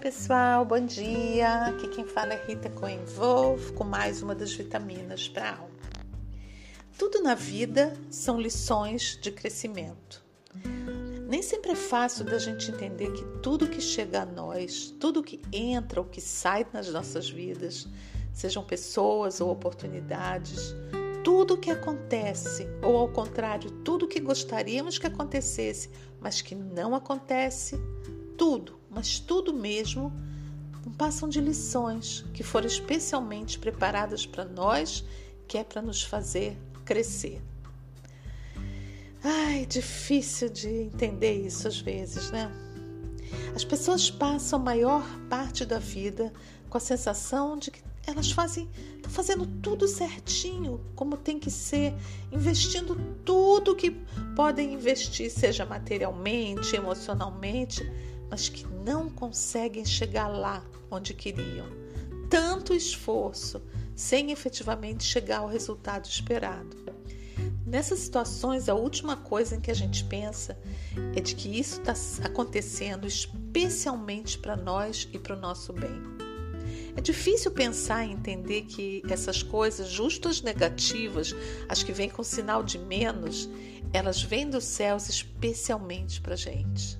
pessoal, bom dia. Aqui quem fala é Rita Coenvolve com mais uma das vitaminas para a alma. Tudo na vida são lições de crescimento. Nem sempre é fácil da gente entender que tudo que chega a nós, tudo que entra ou que sai nas nossas vidas, sejam pessoas ou oportunidades, tudo que acontece, ou ao contrário, tudo que gostaríamos que acontecesse, mas que não acontece, tudo, mas tudo mesmo, não passam de lições que foram especialmente preparadas para nós, que é para nos fazer crescer. Ai, difícil de entender isso às vezes, né? As pessoas passam a maior parte da vida com a sensação de que elas fazem, estão fazendo tudo certinho, como tem que ser, investindo tudo que podem investir, seja materialmente, emocionalmente, mas que não conseguem chegar lá onde queriam. Tanto esforço sem efetivamente chegar ao resultado esperado. Nessas situações, a última coisa em que a gente pensa é de que isso está acontecendo especialmente para nós e para o nosso bem. É difícil pensar e entender que essas coisas, justo as negativas, as que vêm com sinal de menos, elas vêm dos céus especialmente para a gente.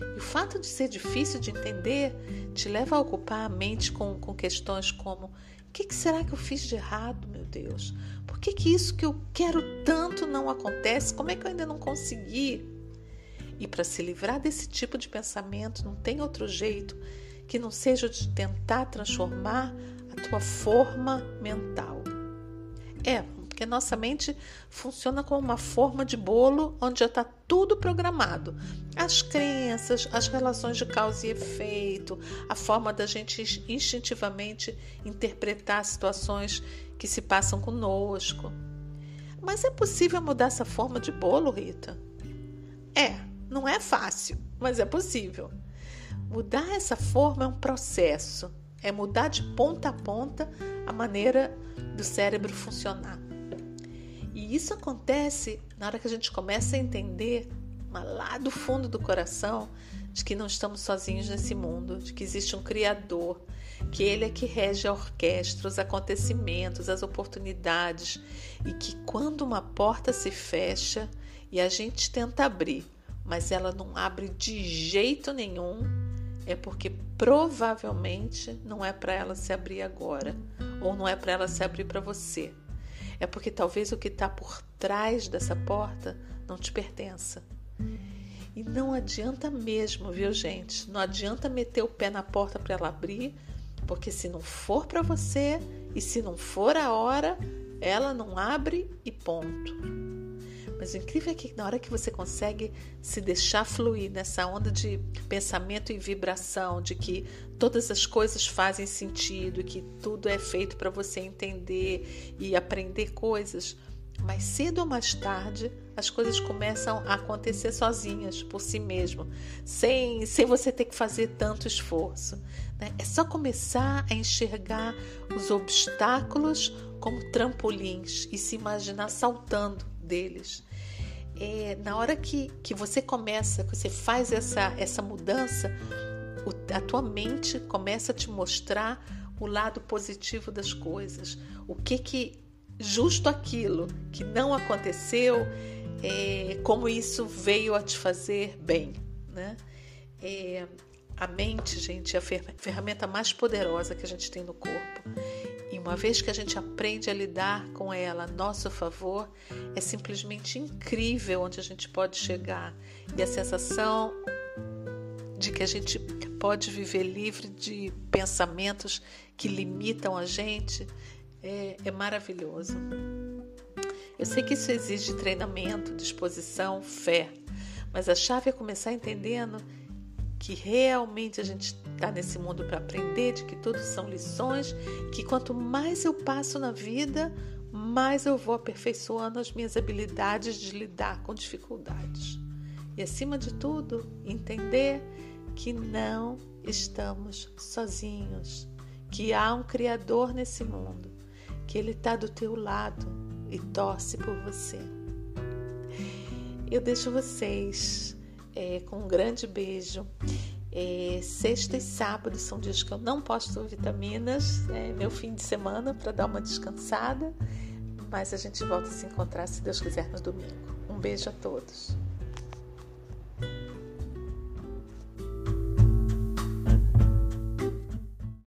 E o fato de ser difícil de entender te leva a ocupar a mente com, com questões como: o que, que, será que eu fiz de errado, meu Deus? Por que, que isso que eu quero tanto não acontece? Como é que eu ainda não consegui? E para se livrar desse tipo de pensamento, não tem outro jeito que não seja de tentar transformar a tua forma mental. É, porque nossa mente funciona como uma forma de bolo onde já está tudo programado. As crenças, as relações de causa e efeito, a forma da gente instintivamente interpretar situações que se passam conosco. Mas é possível mudar essa forma de bolo, Rita? É, não é fácil, mas é possível. Mudar essa forma é um processo, é mudar de ponta a ponta a maneira do cérebro funcionar. Isso acontece na hora que a gente começa a entender, lá do fundo do coração, de que não estamos sozinhos nesse mundo, de que existe um Criador, que Ele é que rege a orquestra, os acontecimentos, as oportunidades, e que quando uma porta se fecha e a gente tenta abrir, mas ela não abre de jeito nenhum, é porque provavelmente não é para ela se abrir agora, ou não é para ela se abrir para você é porque talvez o que está por trás dessa porta não te pertença. E não adianta mesmo, viu, gente? Não adianta meter o pé na porta para ela abrir, porque se não for para você e se não for a hora, ela não abre e ponto. Mas o incrível é que na hora que você consegue se deixar fluir nessa onda de pensamento e vibração, de que todas as coisas fazem sentido, que tudo é feito para você entender e aprender coisas, mais cedo ou mais tarde as coisas começam a acontecer sozinhas, por si mesmo, sem, sem você ter que fazer tanto esforço. Né? É só começar a enxergar os obstáculos como trampolins e se imaginar saltando deles. É, na hora que, que você começa, que você faz essa, essa mudança, o, a tua mente começa a te mostrar o lado positivo das coisas. O que que justo aquilo que não aconteceu, é, como isso veio a te fazer bem, né? É, a mente, gente, é a ferramenta mais poderosa que a gente tem no corpo. Uma vez que a gente aprende a lidar com ela a nosso favor, é simplesmente incrível onde a gente pode chegar. E a sensação de que a gente pode viver livre de pensamentos que limitam a gente é, é maravilhoso. Eu sei que isso exige treinamento, disposição, fé, mas a chave é começar entendendo que realmente a gente está nesse mundo para aprender, de que tudo são lições, que quanto mais eu passo na vida, mais eu vou aperfeiçoando as minhas habilidades de lidar com dificuldades. E acima de tudo, entender que não estamos sozinhos, que há um Criador nesse mundo, que Ele está do teu lado e torce por você. Eu deixo vocês é, com um grande beijo. É, sexta e sábado são dias que eu não posto vitaminas, é meu fim de semana para dar uma descansada, mas a gente volta a se encontrar, se Deus quiser, no domingo. Um beijo a todos.